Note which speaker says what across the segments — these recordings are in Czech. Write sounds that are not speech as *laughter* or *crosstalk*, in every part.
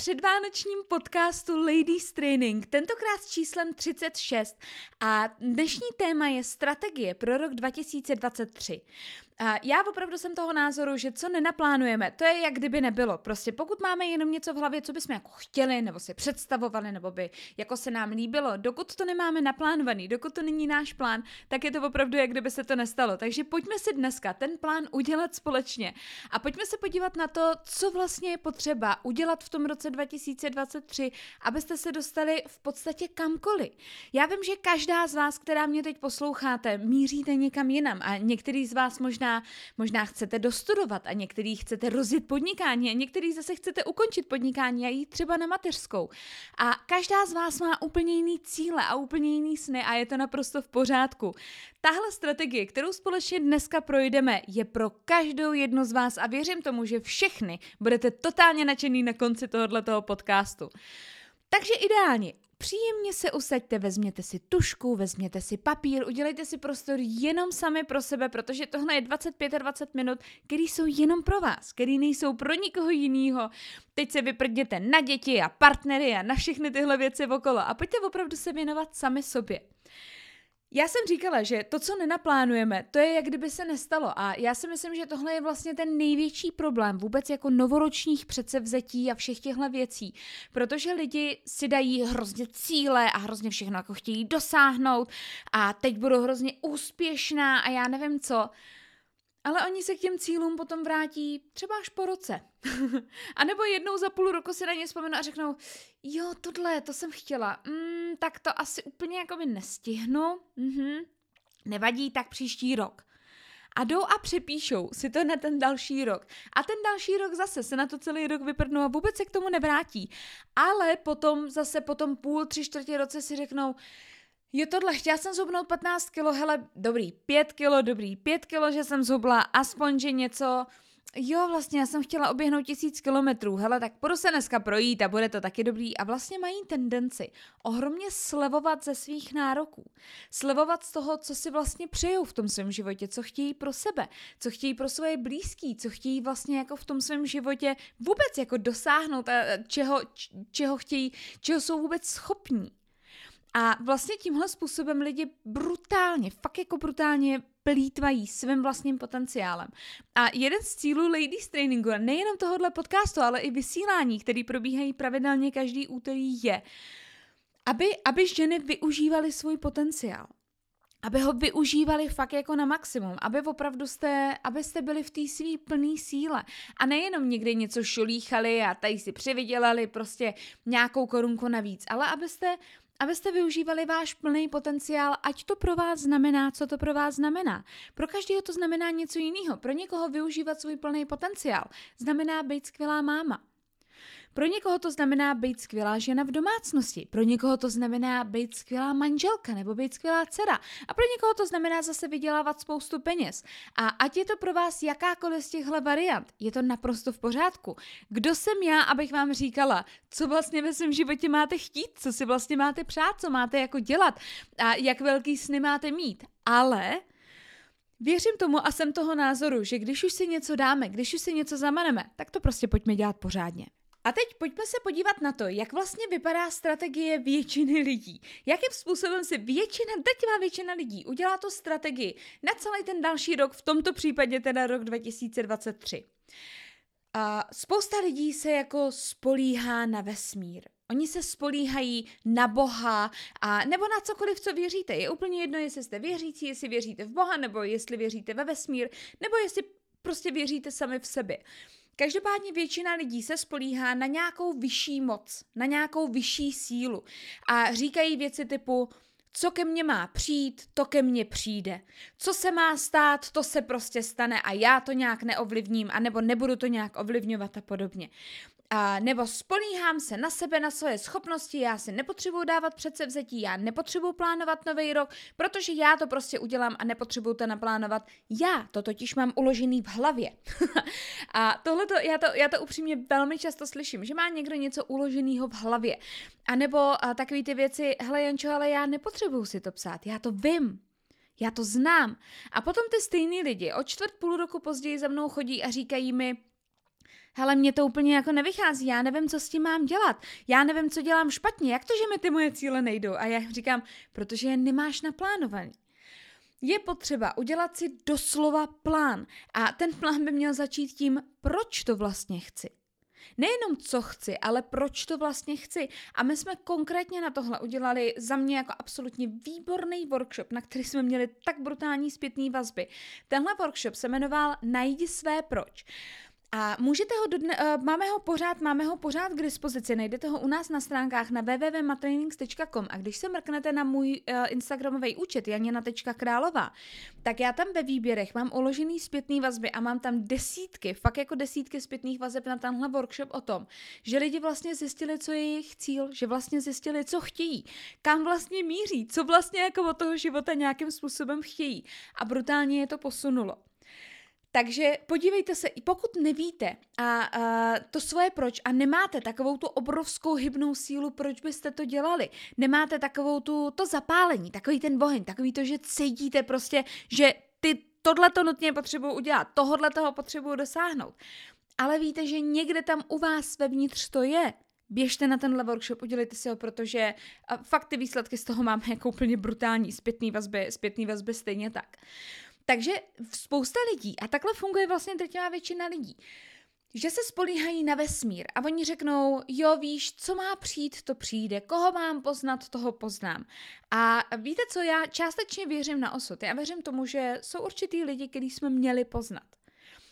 Speaker 1: předvánočním podcastu Ladies Training, tentokrát s číslem 36 a dnešní téma je strategie pro rok 2023. Já opravdu jsem toho názoru, že co nenaplánujeme, to je jak kdyby nebylo. Prostě pokud máme jenom něco v hlavě, co bychom jako chtěli, nebo si představovali, nebo by jako se nám líbilo, dokud to nemáme naplánovaný, dokud to není náš plán, tak je to opravdu jak kdyby se to nestalo. Takže pojďme si dneska ten plán udělat společně a pojďme se podívat na to, co vlastně je potřeba udělat v tom roce 2023, abyste se dostali v podstatě kamkoliv. Já vím, že každá z vás, která mě teď posloucháte, míříte někam jinam a některý z vás možná možná, chcete dostudovat a některý chcete rozjet podnikání a některý zase chcete ukončit podnikání a jít třeba na mateřskou. A každá z vás má úplně jiný cíle a úplně jiný sny a je to naprosto v pořádku. Tahle strategie, kterou společně dneska projdeme, je pro každou jednu z vás a věřím tomu, že všechny budete totálně nadšený na konci tohoto podcastu. Takže ideálně, Příjemně se usaďte, vezměte si tušku, vezměte si papír, udělejte si prostor jenom sami pro sebe, protože tohle je 25 a 20 minut, které jsou jenom pro vás, které nejsou pro nikoho jiného. Teď se vyprdněte na děti a partnery a na všechny tyhle věci okolo a pojďte opravdu se věnovat sami sobě. Já jsem říkala, že to, co nenaplánujeme, to je, jak kdyby se nestalo. A já si myslím, že tohle je vlastně ten největší problém vůbec jako novoročních předsevzetí a všech těchto věcí. Protože lidi si dají hrozně cíle a hrozně všechno jako chtějí dosáhnout a teď budou hrozně úspěšná a já nevím co. Ale oni se k těm cílům potom vrátí třeba až po roce. *laughs* a nebo jednou za půl roku si na ně vzpomenou a řeknou, jo, tohle, to jsem chtěla, mm, tak to asi úplně jako by nestihnu, mm-hmm. nevadí, tak příští rok. A jdou a přepíšou si to na ten další rok. A ten další rok zase se na to celý rok vyprdnou a vůbec se k tomu nevrátí. Ale potom zase potom půl, tři čtvrtě roce si řeknou, Jo, tohle, chtěla jsem zhubnout 15 kilo, hele, dobrý, 5 kilo, dobrý, 5 kilo, že jsem zhubla, aspoň, že něco, jo, vlastně já jsem chtěla oběhnout tisíc kilometrů, hele, tak půjdu se dneska projít a bude to taky dobrý. A vlastně mají tendenci ohromně slevovat ze svých nároků. Slevovat z toho, co si vlastně přejou v tom svém životě, co chtějí pro sebe, co chtějí pro svoje blízký, co chtějí vlastně jako v tom svém životě vůbec jako dosáhnout a čeho, čeho chtějí, čeho jsou vůbec schopní. A vlastně tímhle způsobem lidi brutálně, fakt jako brutálně plítvají svým vlastním potenciálem. A jeden z cílů Ladies Trainingu, nejenom tohohle podcastu, ale i vysílání, který probíhají pravidelně každý úterý, je, aby, aby ženy využívaly svůj potenciál. Aby ho využívali fakt jako na maximum, aby opravdu jste, abyste byli v té své plné síle. A nejenom někdy něco šolíchali a tady si přivydělali prostě nějakou korunku navíc, ale abyste abyste využívali váš plný potenciál, ať to pro vás znamená, co to pro vás znamená. Pro každého to znamená něco jiného. Pro někoho využívat svůj plný potenciál znamená být skvělá máma. Pro někoho to znamená být skvělá žena v domácnosti, pro někoho to znamená být skvělá manželka nebo být skvělá dcera a pro někoho to znamená zase vydělávat spoustu peněz. A ať je to pro vás jakákoliv z těchto variant, je to naprosto v pořádku. Kdo jsem já, abych vám říkala, co vlastně ve svém životě máte chtít, co si vlastně máte přát, co máte jako dělat a jak velký sny máte mít. Ale Věřím tomu a jsem toho názoru, že když už si něco dáme, když už si něco zamaneme, tak to prostě pojďme dělat pořádně. A teď pojďme se podívat na to, jak vlastně vypadá strategie většiny lidí. Jakým způsobem si většina, drtivá většina lidí udělá to strategii na celý ten další rok, v tomto případě teda rok 2023. A spousta lidí se jako spolíhá na vesmír. Oni se spolíhají na Boha a nebo na cokoliv, co věříte. Je úplně jedno, jestli jste věřící, jestli věříte v Boha, nebo jestli věříte ve vesmír, nebo jestli prostě věříte sami v sebe. Každopádně většina lidí se spolíhá na nějakou vyšší moc, na nějakou vyšší sílu a říkají věci typu co ke mně má přijít, to ke mně přijde. Co se má stát, to se prostě stane a já to nějak neovlivním, anebo nebudu to nějak ovlivňovat a podobně. A nebo spolíhám se na sebe, na svoje schopnosti, já si nepotřebuju dávat předsevzetí, já nepotřebuju plánovat nový rok, protože já to prostě udělám a nepotřebuju to naplánovat. Já to totiž mám uložený v hlavě. *laughs* a tohle já to, já to upřímně velmi často slyším, že má někdo něco uloženého v hlavě. A nebo a takové ty věci, hele Jančo, ale já nepotřebuju si to psát, já to vím. Já to znám. A potom ty stejný lidi o čtvrt půl roku později za mnou chodí a říkají mi, hele, mě to úplně jako nevychází, já nevím, co s tím mám dělat, já nevím, co dělám špatně, jak to, že mi ty moje cíle nejdou? A já říkám, protože je nemáš naplánovaný. Je potřeba udělat si doslova plán a ten plán by měl začít tím, proč to vlastně chci. Nejenom co chci, ale proč to vlastně chci. A my jsme konkrétně na tohle udělali za mě jako absolutně výborný workshop, na který jsme měli tak brutální zpětný vazby. Tenhle workshop se jmenoval Najdi své proč. A můžete ho, dodne, uh, máme ho pořád, máme ho pořád k dispozici, najdete ho u nás na stránkách na www.matrainings.com a když se mrknete na můj uh, Instagramový účet janina.králová, tak já tam ve výběrech mám uložený zpětný vazby a mám tam desítky, fakt jako desítky zpětných vazeb na tenhle workshop o tom, že lidi vlastně zjistili, co je jejich cíl, že vlastně zjistili, co chtějí, kam vlastně míří, co vlastně jako od toho života nějakým způsobem chtějí. A brutálně je to posunulo. Takže podívejte se, i pokud nevíte a, a to svoje proč a nemáte takovou tu obrovskou hybnou sílu, proč byste to dělali, nemáte takovou tu, to zapálení, takový ten boheň, takový to, že cítíte prostě, že ty tohle to nutně potřebuji udělat, tohle toho potřebuji dosáhnout. Ale víte, že někde tam u vás vevnitř to je, běžte na tenhle workshop, udělejte si ho, protože fakt ty výsledky z toho máme jako úplně brutální, zpětný vazby, zpětný vazby stejně tak. Takže spousta lidí, a takhle funguje vlastně drtivá většina lidí, že se spolíhají na vesmír a oni řeknou, jo víš, co má přijít, to přijde, koho mám poznat, toho poznám. A víte co, já částečně věřím na osud. Já věřím tomu, že jsou určitý lidi, který jsme měli poznat.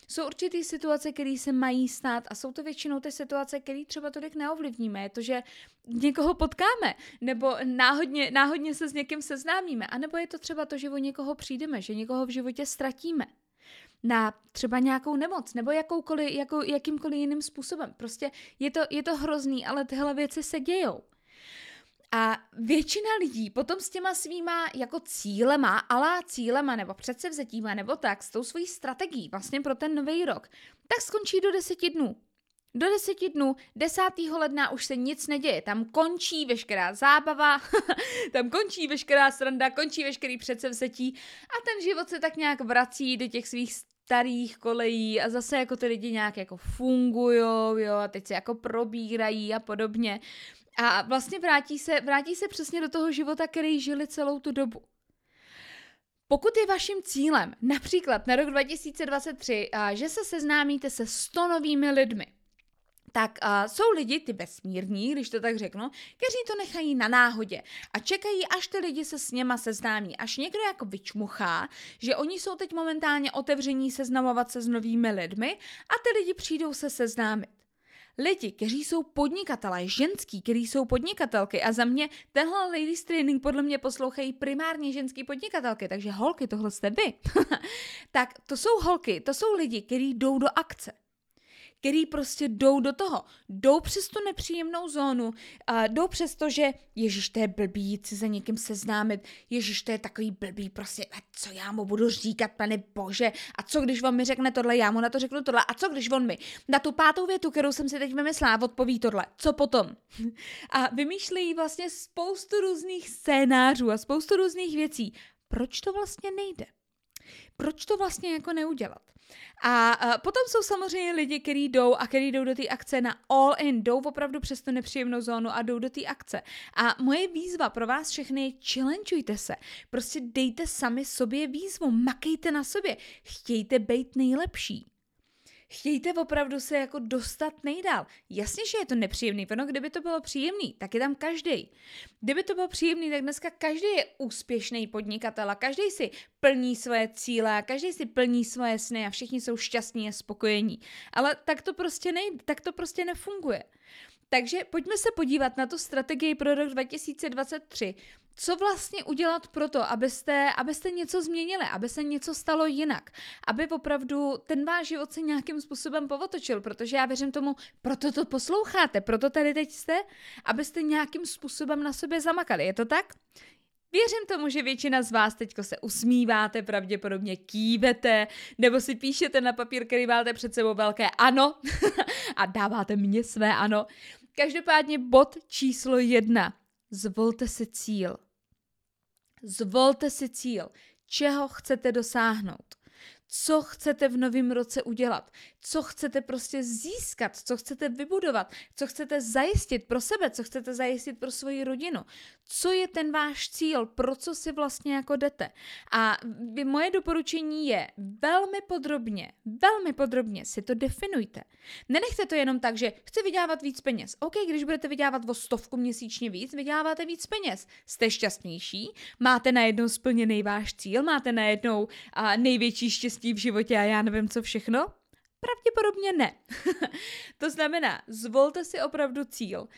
Speaker 1: Jsou určitý situace, které se mají stát a jsou to většinou ty situace, které třeba tolik neovlivníme. Je to, že někoho potkáme, nebo náhodně, náhodně se s někým seznámíme, anebo je to třeba to, že o někoho přijdeme, že někoho v životě ztratíme na třeba nějakou nemoc nebo jakoukoliv, jako, jakýmkoliv jiným způsobem. Prostě je to, je to hrozný, ale tyhle věci se dějou. A většina lidí potom s těma svýma jako cílema, alá cílema nebo předsevzetíma nebo tak, s tou svojí strategií vlastně pro ten nový rok, tak skončí do deseti dnů. Do deseti dnů, 10. ledna už se nic neděje, tam končí veškerá zábava, *laughs* tam končí veškerá sranda, končí veškerý předsevzetí a ten život se tak nějak vrací do těch svých starých kolejí a zase jako ty lidi nějak jako fungujou, jo, a teď se jako probírají a podobně. A vlastně vrátí se, vrátí se přesně do toho života, který žili celou tu dobu. Pokud je vaším cílem, například na rok 2023, že se seznámíte se 100 novými lidmi, tak uh, jsou lidi, ty vesmírní, když to tak řeknu, kteří to nechají na náhodě a čekají, až ty lidi se s něma seznámí, až někdo jako vyčmuchá, že oni jsou teď momentálně otevření seznamovat se s novými lidmi a ty lidi přijdou se seznámit lidi, kteří jsou podnikatelé, ženský, kteří jsou podnikatelky. A za mě tenhle ladies training podle mě poslouchají primárně ženský podnikatelky, takže holky, tohle jste vy. *laughs* tak to jsou holky, to jsou lidi, kteří jdou do akce který prostě jdou do toho. Jdou přes tu nepříjemnou zónu, a jdou přes to, že Ježíš, to je blbý, si za někým seznámit, Ježíš, to je takový blbý, prostě, a co já mu budu říkat, pane bože, a co když on mi řekne tohle, já mu na to řeknu tohle, a co když on mi na tu pátou větu, kterou jsem si teď vymyslela, odpoví tohle, co potom? *laughs* A vymýšlejí vlastně spoustu různých scénářů a spoustu různých věcí. Proč to vlastně nejde? Proč to vlastně jako neudělat? A, a potom jsou samozřejmě lidi, kteří jdou a kteří jdou do té akce na all in, jdou opravdu přes tu nepříjemnou zónu a jdou do té akce. A moje výzva pro vás všechny je challengeujte se. Prostě dejte sami sobě výzvu, makejte na sobě, chtějte být nejlepší chtějte opravdu se jako dostat nejdál. Jasně, že je to nepříjemný, ono kdyby to bylo příjemný, tak je tam každý. Kdyby to bylo příjemný, tak dneska každý je úspěšný podnikatel a každý si plní svoje cíle a každý si plní svoje sny a všichni jsou šťastní a spokojení. Ale tak to prostě nejde, tak to prostě nefunguje. Takže pojďme se podívat na tu strategii pro rok 2023 co vlastně udělat pro to, abyste, abyste něco změnili, aby se něco stalo jinak, aby opravdu ten váš život se nějakým způsobem povotočil, protože já věřím tomu, proto to posloucháte, proto tady teď jste, abyste nějakým způsobem na sobě zamakali. Je to tak? Věřím tomu, že většina z vás teďko se usmíváte, pravděpodobně kývete, nebo si píšete na papír, který máte před sebou velké ano *laughs* a dáváte mě své ano. Každopádně bod číslo jedna. Zvolte si cíl. Zvolte si cíl, čeho chcete dosáhnout. Co chcete v novém roce udělat, co chcete prostě získat, co chcete vybudovat, co chcete zajistit pro sebe, co chcete zajistit pro svoji rodinu, co je ten váš cíl, pro co si vlastně jako jdete. A moje doporučení je velmi podrobně, velmi podrobně si to definujte. Nenechte to jenom tak, že chci vydělávat víc peněz. OK, když budete vydělávat o stovku měsíčně víc, vyděláváte víc peněz. Jste šťastnější, máte najednou splněný váš cíl, máte najednou a, největší štěstí v životě a já nevím co všechno. Pravděpodobně ne. *laughs* to znamená, zvolte si opravdu cíl.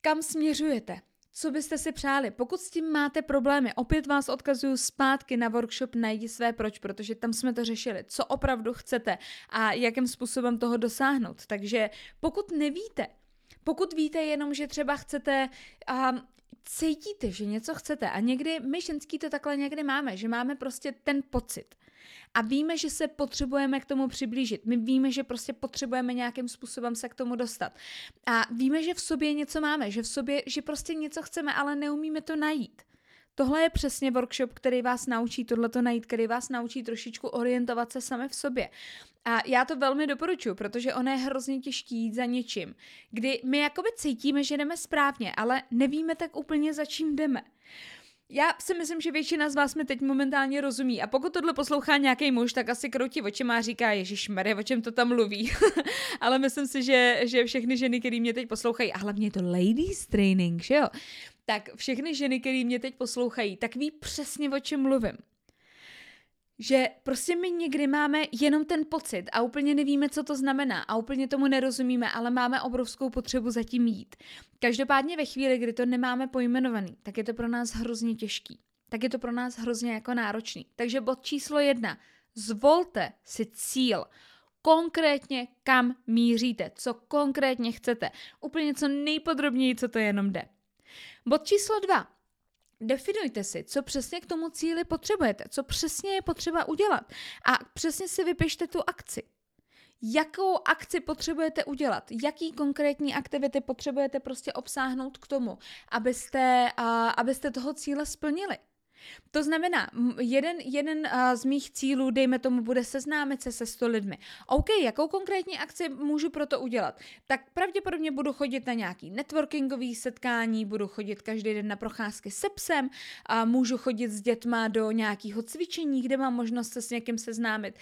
Speaker 1: Kam směřujete? Co byste si přáli? Pokud s tím máte problémy, opět vás odkazuju zpátky na workshop Najdi své proč, protože tam jsme to řešili, co opravdu chcete a jakým způsobem toho dosáhnout. Takže pokud nevíte, pokud víte jenom, že třeba chcete a cítíte, že něco chcete a někdy my ženský to takhle někdy máme, že máme prostě ten pocit, a víme, že se potřebujeme k tomu přiblížit. My víme, že prostě potřebujeme nějakým způsobem se k tomu dostat. A víme, že v sobě něco máme, že v sobě, že prostě něco chceme, ale neumíme to najít. Tohle je přesně workshop, který vás naučí tohle to najít, který vás naučí trošičku orientovat se sami v sobě. A já to velmi doporučuji, protože ono je hrozně těžký jít za něčím, kdy my jakoby cítíme, že jdeme správně, ale nevíme tak úplně, za čím jdeme. Já si myslím, že většina z vás mi teď momentálně rozumí a pokud tohle poslouchá nějaký muž, tak asi kroutí očima a říká, Ježíš Maria, o čem to tam mluví. *laughs* Ale myslím si, že, že všechny ženy, které mě teď poslouchají, a hlavně je to ladies training, že jo? Tak všechny ženy, které mě teď poslouchají, tak ví přesně, o čem mluvím že prostě my někdy máme jenom ten pocit a úplně nevíme, co to znamená a úplně tomu nerozumíme, ale máme obrovskou potřebu zatím jít. Každopádně ve chvíli, kdy to nemáme pojmenovaný, tak je to pro nás hrozně těžký. Tak je to pro nás hrozně jako náročný. Takže bod číslo jedna. Zvolte si cíl. Konkrétně kam míříte, co konkrétně chcete. Úplně co nejpodrobněji, co to jenom jde. Bod číslo dva. Definujte si, co přesně k tomu cíli potřebujete, co přesně je potřeba udělat a přesně si vypište tu akci. Jakou akci potřebujete udělat? Jaký konkrétní aktivity potřebujete prostě obsáhnout k tomu, abyste, a, abyste toho cíle splnili? To znamená, jeden, jeden z mých cílů, dejme tomu, bude seznámit se se 100 lidmi. OK, jakou konkrétní akci můžu pro to udělat? Tak pravděpodobně budu chodit na nějaký networkingový setkání, budu chodit každý den na procházky se psem, a můžu chodit s dětma do nějakého cvičení, kde mám možnost se s někým seznámit.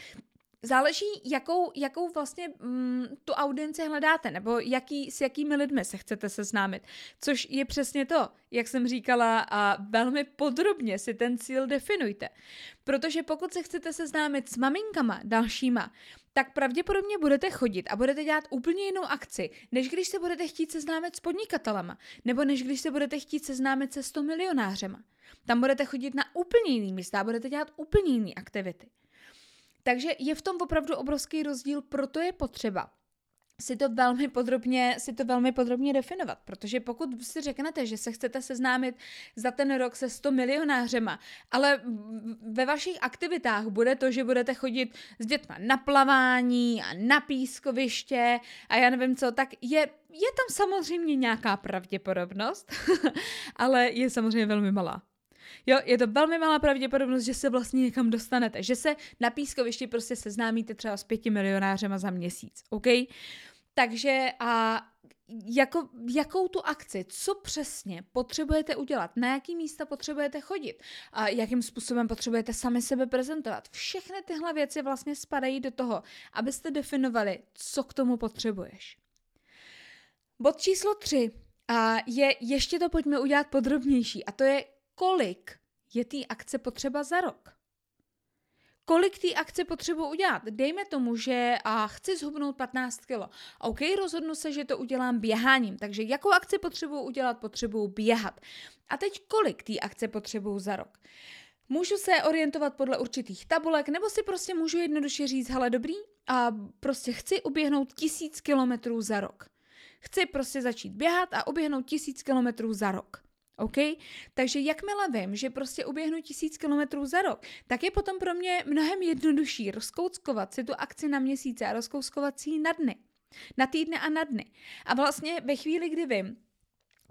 Speaker 1: Záleží, jakou, jakou vlastně mm, tu audienci hledáte, nebo jaký, s jakými lidmi se chcete seznámit. Což je přesně to, jak jsem říkala, a velmi podrobně si ten cíl definujte. Protože pokud se chcete seznámit s maminkama dalšíma, tak pravděpodobně budete chodit a budete dělat úplně jinou akci, než když se budete chtít seznámit s podnikatelama, nebo než když se budete chtít seznámit se 100 milionářema. Tam budete chodit na úplně jiný místa, budete dělat úplně jiné aktivity. Takže je v tom opravdu obrovský rozdíl, proto je potřeba si to velmi podrobně, si to velmi podrobně definovat, protože pokud si řeknete, že se chcete seznámit za ten rok se 100 milionářema, ale ve vašich aktivitách bude to, že budete chodit s dětma na plavání a na pískoviště a já nevím co, tak je, je tam samozřejmě nějaká pravděpodobnost, *laughs* ale je samozřejmě velmi malá. Jo, je to velmi malá pravděpodobnost, že se vlastně někam dostanete, že se na pískovišti prostě seznámíte třeba s pěti milionářema za měsíc, OK? Takže a jako, jakou tu akci, co přesně potřebujete udělat, na jaký místa potřebujete chodit, a jakým způsobem potřebujete sami sebe prezentovat. Všechny tyhle věci vlastně spadají do toho, abyste definovali, co k tomu potřebuješ. Bod číslo tři a je, ještě to pojďme udělat podrobnější, a to je kolik je té akce potřeba za rok. Kolik té akce potřebuji udělat? Dejme tomu, že a chci zhubnout 15 kg. OK, rozhodnu se, že to udělám běháním. Takže jakou akci potřebuji udělat? Potřebuji běhat. A teď kolik té akce potřebuji za rok? Můžu se orientovat podle určitých tabulek, nebo si prostě můžu jednoduše říct, hele dobrý, a prostě chci uběhnout tisíc kilometrů za rok. Chci prostě začít běhat a uběhnout tisíc kilometrů za rok. OK? Takže jakmile vím, že prostě uběhnu tisíc kilometrů za rok, tak je potom pro mě mnohem jednodušší rozkouckovat si tu akci na měsíce a rozkouskovat si ji na dny. Na týdny a na dny. A vlastně ve chvíli, kdy vím,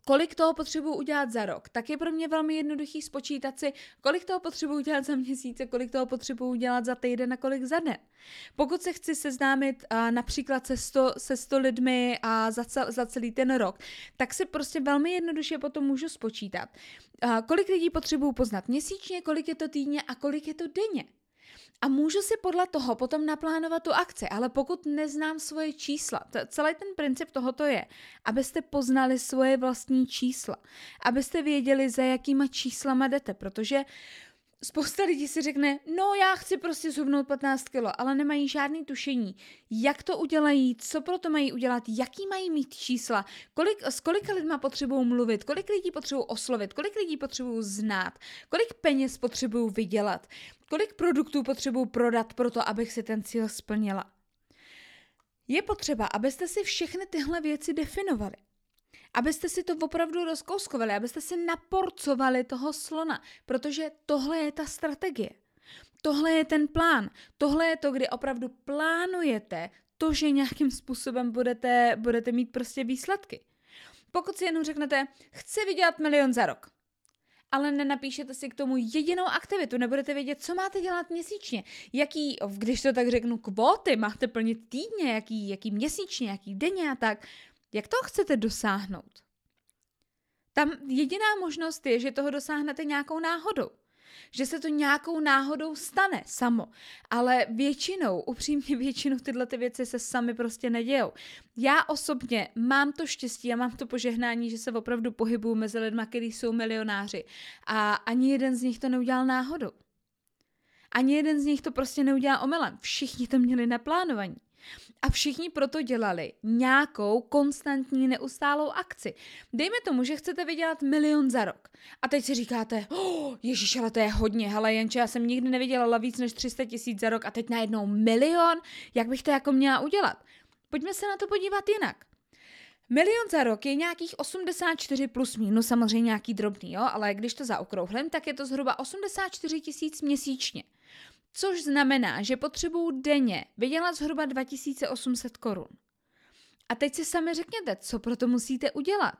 Speaker 1: kolik toho potřebuji udělat za rok, tak je pro mě velmi jednoduchý spočítat si, kolik toho potřebuji udělat za měsíc, kolik toho potřebuji udělat za týden a kolik za den. Pokud se chci seznámit a, například se 100, se 100 lidmi a za, cel, za celý ten rok, tak si prostě velmi jednoduše potom můžu spočítat, a, kolik lidí potřebuji poznat měsíčně, kolik je to týdně a kolik je to denně. A můžu si podle toho potom naplánovat tu akci, ale pokud neznám svoje čísla, t- celý ten princip tohoto je, abyste poznali svoje vlastní čísla, abyste věděli, za jakýma číslama jdete, protože Spousta lidí si řekne, no já chci prostě zhubnout 15 kilo, ale nemají žádný tušení, jak to udělají, co pro to mají udělat, jaký mají mít čísla, kolik, s kolika lidma potřebují mluvit, kolik lidí potřebují oslovit, kolik lidí potřebují znát, kolik peněz potřebují vydělat, kolik produktů potřebují prodat pro to, abych si ten cíl splnila. Je potřeba, abyste si všechny tyhle věci definovali abyste si to opravdu rozkouskovali, abyste si naporcovali toho slona, protože tohle je ta strategie. Tohle je ten plán. Tohle je to, kdy opravdu plánujete to, že nějakým způsobem budete, budete mít prostě výsledky. Pokud si jenom řeknete, chci vydělat milion za rok, ale nenapíšete si k tomu jedinou aktivitu, nebudete vědět, co máte dělat měsíčně, jaký, když to tak řeknu, kvóty máte plnit týdně, jaký, jaký měsíčně, jaký denně a tak, jak to chcete dosáhnout? Tam jediná možnost je, že toho dosáhnete nějakou náhodou. Že se to nějakou náhodou stane samo. Ale většinou, upřímně většinou tyhle ty věci se sami prostě nedějou. Já osobně mám to štěstí a mám to požehnání, že se opravdu pohybuju mezi lidmi, kteří jsou milionáři. A ani jeden z nich to neudělal náhodou. Ani jeden z nich to prostě neudělal omylem. Všichni to měli naplánovaní. A všichni proto dělali nějakou konstantní neustálou akci. Dejme tomu, že chcete vydělat milion za rok. A teď si říkáte, oh, ježiš, ale to je hodně, hele, jenče, já jsem nikdy nevydělala víc než 300 tisíc za rok a teď najednou milion, jak bych to jako měla udělat? Pojďme se na to podívat jinak. Milion za rok je nějakých 84 plus minus, samozřejmě nějaký drobný, jo, ale když to zaokrouhlím, tak je to zhruba 84 tisíc měsíčně což znamená, že potřebuju denně vydělat zhruba 2800 korun. A teď si sami řekněte, co pro to musíte udělat.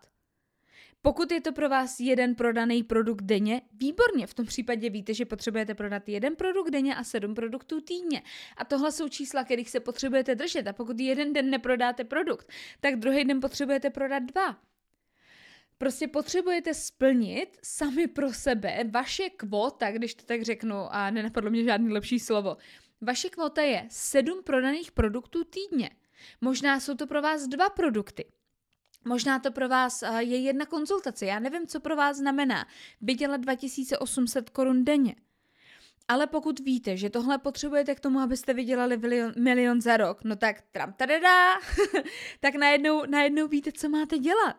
Speaker 1: Pokud je to pro vás jeden prodaný produkt denně, výborně, v tom případě víte, že potřebujete prodat jeden produkt denně a sedm produktů týdně. A tohle jsou čísla, kterých se potřebujete držet. A pokud jeden den neprodáte produkt, tak druhý den potřebujete prodat dva. Prostě potřebujete splnit sami pro sebe vaše kvota, když to tak řeknu a nenapadlo mě žádný lepší slovo. Vaše kvota je sedm prodaných produktů týdně. Možná jsou to pro vás dva produkty. Možná to pro vás je jedna konzultace. Já nevím, co pro vás znamená vydělat 2800 korun denně. Ale pokud víte, že tohle potřebujete k tomu, abyste vydělali milion, milion za rok, no tak tram tadadá, *laughs* tak najednou, najednou víte, co máte dělat.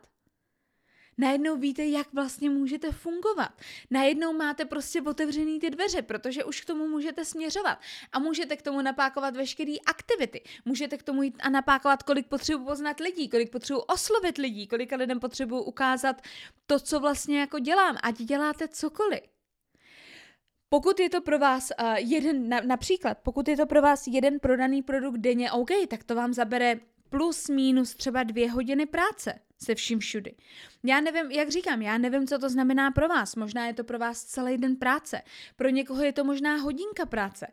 Speaker 1: Najednou víte, jak vlastně můžete fungovat. Najednou máte prostě otevřený ty dveře, protože už k tomu můžete směřovat. A můžete k tomu napákovat veškeré aktivity. Můžete k tomu jít a napákovat, kolik potřebuji poznat lidí, kolik potřebuji oslovit lidí, kolika lidem potřebuji ukázat to, co vlastně jako dělám, ať děláte cokoliv. Pokud je to pro vás uh, jeden, na, například, pokud je to pro vás jeden prodaný produkt denně, OK, tak to vám zabere plus minus třeba dvě hodiny práce se vším všudy. Já nevím, jak říkám, já nevím, co to znamená pro vás. Možná je to pro vás celý den práce. Pro někoho je to možná hodinka práce.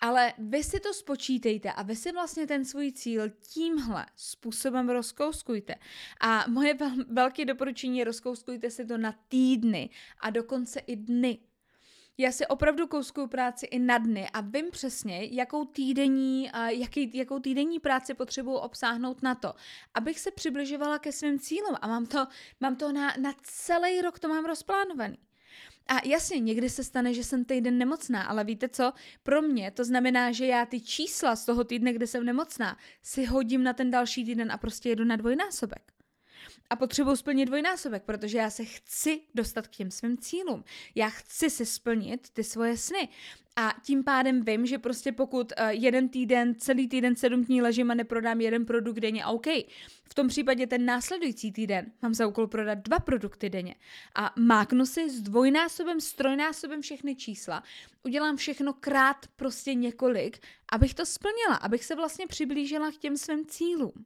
Speaker 1: Ale vy si to spočítejte a vy si vlastně ten svůj cíl tímhle způsobem rozkouskujte. A moje velké doporučení je rozkouskujte si to na týdny a dokonce i dny. Já si opravdu kouskuju práci i na dny a vím přesně, jakou týdenní, jaký, jakou týdenní práci potřebuji obsáhnout na to, abych se přibližovala ke svým cílům a mám to, mám to na, na celý rok, to mám rozplánovaný. A jasně, někdy se stane, že jsem týden nemocná, ale víte co? Pro mě to znamená, že já ty čísla z toho týdne, kde jsem nemocná, si hodím na ten další týden a prostě jedu na dvojnásobek a potřebuji splnit dvojnásobek, protože já se chci dostat k těm svým cílům. Já chci si splnit ty svoje sny. A tím pádem vím, že prostě pokud uh, jeden týden, celý týden, sedm dní ležím a neprodám jeden produkt denně, OK. V tom případě ten následující týden mám za úkol prodat dva produkty denně. A máknu si s dvojnásobem, s trojnásobem všechny čísla. Udělám všechno krát prostě několik, abych to splnila, abych se vlastně přiblížila k těm svým cílům.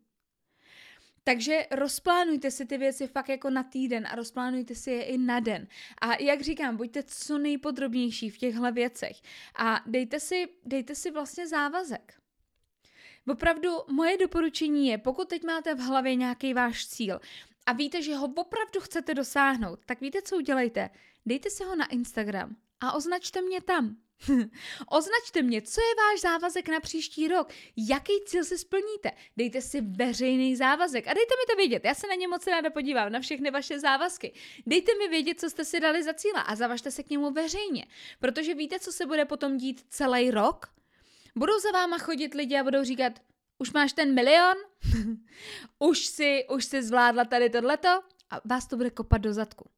Speaker 1: Takže rozplánujte si ty věci fakt jako na týden a rozplánujte si je i na den. A jak říkám, buďte co nejpodrobnější v těchto věcech a dejte si, dejte si vlastně závazek. Opravdu moje doporučení je, pokud teď máte v hlavě nějaký váš cíl a víte, že ho opravdu chcete dosáhnout, tak víte, co udělejte? Dejte si ho na Instagram a označte mě tam. *laughs* Označte mě, co je váš závazek na příští rok, jaký cíl si splníte. Dejte si veřejný závazek a dejte mi to vědět. Já se na ně moc ráda podívám, na všechny vaše závazky. Dejte mi vědět, co jste si dali za cíle a zavažte se k němu veřejně, protože víte, co se bude potom dít celý rok? Budou za váma chodit lidi a budou říkat, už máš ten milion? *laughs* už, si, už si zvládla tady tohleto? A vás to bude kopat do zadku.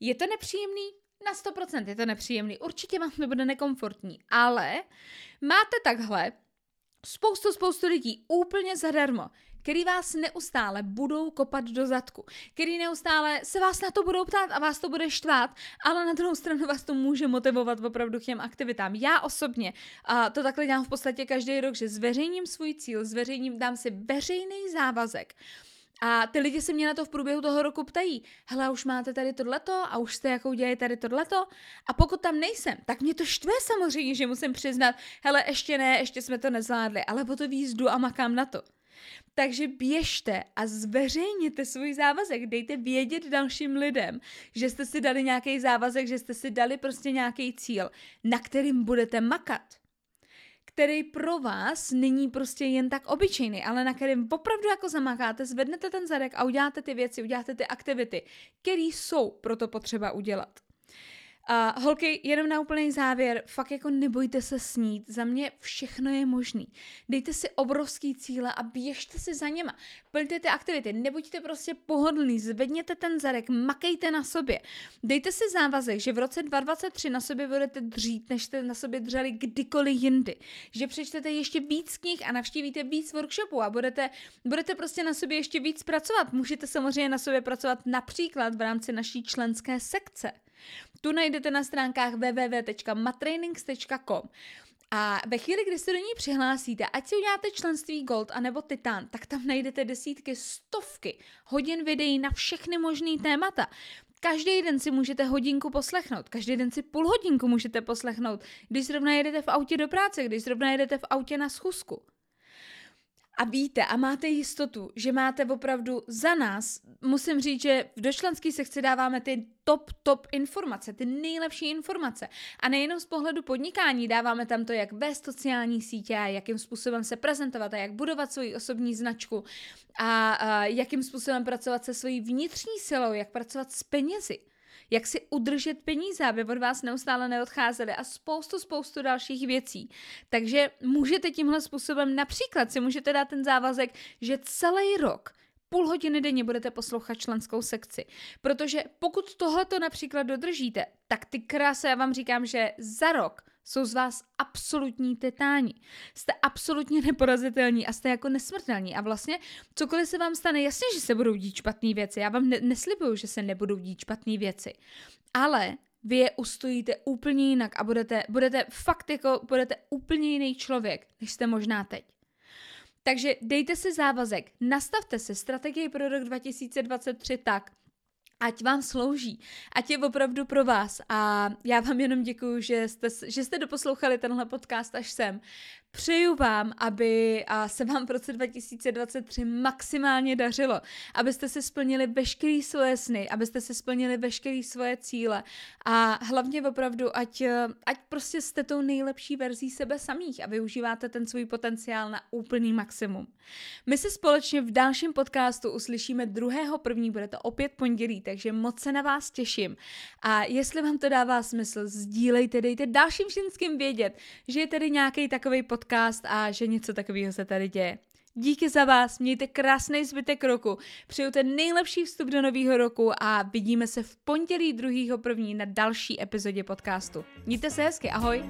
Speaker 1: Je to nepříjemný? Na 100% je to nepříjemný. Určitě vám to bude nekomfortní, ale máte takhle spoustu, spoustu lidí úplně zadarmo, který vás neustále budou kopat do zadku, který neustále se vás na to budou ptát a vás to bude štvát, ale na druhou stranu vás to může motivovat opravdu k těm aktivitám. Já osobně a to takhle dělám v podstatě každý rok, že zveřejním svůj cíl, zveřejním, dám si veřejný závazek, a ty lidi se mě na to v průběhu toho roku ptají, hele, už máte tady tohleto a už jste jako udělali tady tohleto. A pokud tam nejsem, tak mě to štve samozřejmě, že musím přiznat, hele, ještě ne, ještě jsme to nezvládli, ale po to výzdu a makám na to. Takže běžte a zveřejněte svůj závazek, dejte vědět dalším lidem, že jste si dali nějaký závazek, že jste si dali prostě nějaký cíl, na kterým budete makat který pro vás není prostě jen tak obyčejný, ale na kterém opravdu jako zamakáte, zvednete ten zadek a uděláte ty věci, uděláte ty aktivity, které jsou proto potřeba udělat. A holky, jenom na úplný závěr, fakt jako nebojte se snít, za mě všechno je možný. Dejte si obrovský cíle a běžte si za něma. Plňte ty aktivity, nebuďte prostě pohodlný, zvedněte ten zadek, makejte na sobě. Dejte si závazek, že v roce 2023 na sobě budete dřít, než jste na sobě dřeli kdykoliv jindy. Že přečtete ještě víc knih a navštívíte víc workshopů a budete, budete prostě na sobě ještě víc pracovat. Můžete samozřejmě na sobě pracovat například v rámci naší členské sekce. Tu najdete na stránkách www.matrainings.com. A ve chvíli, kdy se do ní přihlásíte, ať si uděláte členství Gold anebo Titan, tak tam najdete desítky, stovky hodin videí na všechny možné témata. Každý den si můžete hodinku poslechnout, každý den si půl hodinku můžete poslechnout, když zrovna jedete v autě do práce, když zrovna jedete v autě na schůzku a víte a máte jistotu, že máte opravdu za nás, musím říct, že v dočlenské sekci dáváme ty top, top informace, ty nejlepší informace. A nejenom z pohledu podnikání, dáváme tam to, jak vést sociální sítě a jakým způsobem se prezentovat a jak budovat svoji osobní značku a, a jakým způsobem pracovat se svojí vnitřní silou, jak pracovat s penězi jak si udržet peníze, aby od vás neustále neodcházely a spoustu, spoustu dalších věcí. Takže můžete tímhle způsobem například si můžete dát ten závazek, že celý rok půl hodiny denně budete poslouchat členskou sekci. Protože pokud tohleto například dodržíte, tak ty krásy, já vám říkám, že za rok jsou z vás absolutní titáni. Jste absolutně *laughs* neporazitelní a jste jako nesmrtelní. A vlastně cokoliv se vám stane, jasně, že se budou dít špatné věci. Já vám ne- neslibuju, že se nebudou dít špatné věci. Ale vy je ustojíte úplně jinak a budete, budete fakt jako, budete úplně jiný člověk, než jste možná teď. Takže dejte si závazek, nastavte si strategii pro rok 2023 tak, ať vám slouží, ať je opravdu pro vás. A já vám jenom děkuji, že jste, že jste doposlouchali tenhle podcast až sem. Přeju vám, aby se vám v roce 2023 maximálně dařilo, abyste si splnili veškeré svoje sny, abyste si splnili veškeré svoje cíle a hlavně opravdu, ať, ať prostě jste tou nejlepší verzí sebe samých a využíváte ten svůj potenciál na úplný maximum. My se společně v dalším podcastu uslyšíme druhého první, bude to opět pondělí, takže moc se na vás těším. A jestli vám to dává smysl, sdílejte, dejte dalším ženským vědět, že je tady nějaký takový podcast, podcast a že něco takového se tady děje. Díky za vás, mějte krásný zbytek roku, přeju ten nejlepší vstup do nového roku a vidíme se v pondělí 2. první na další epizodě podcastu. Mějte se hezky, ahoj!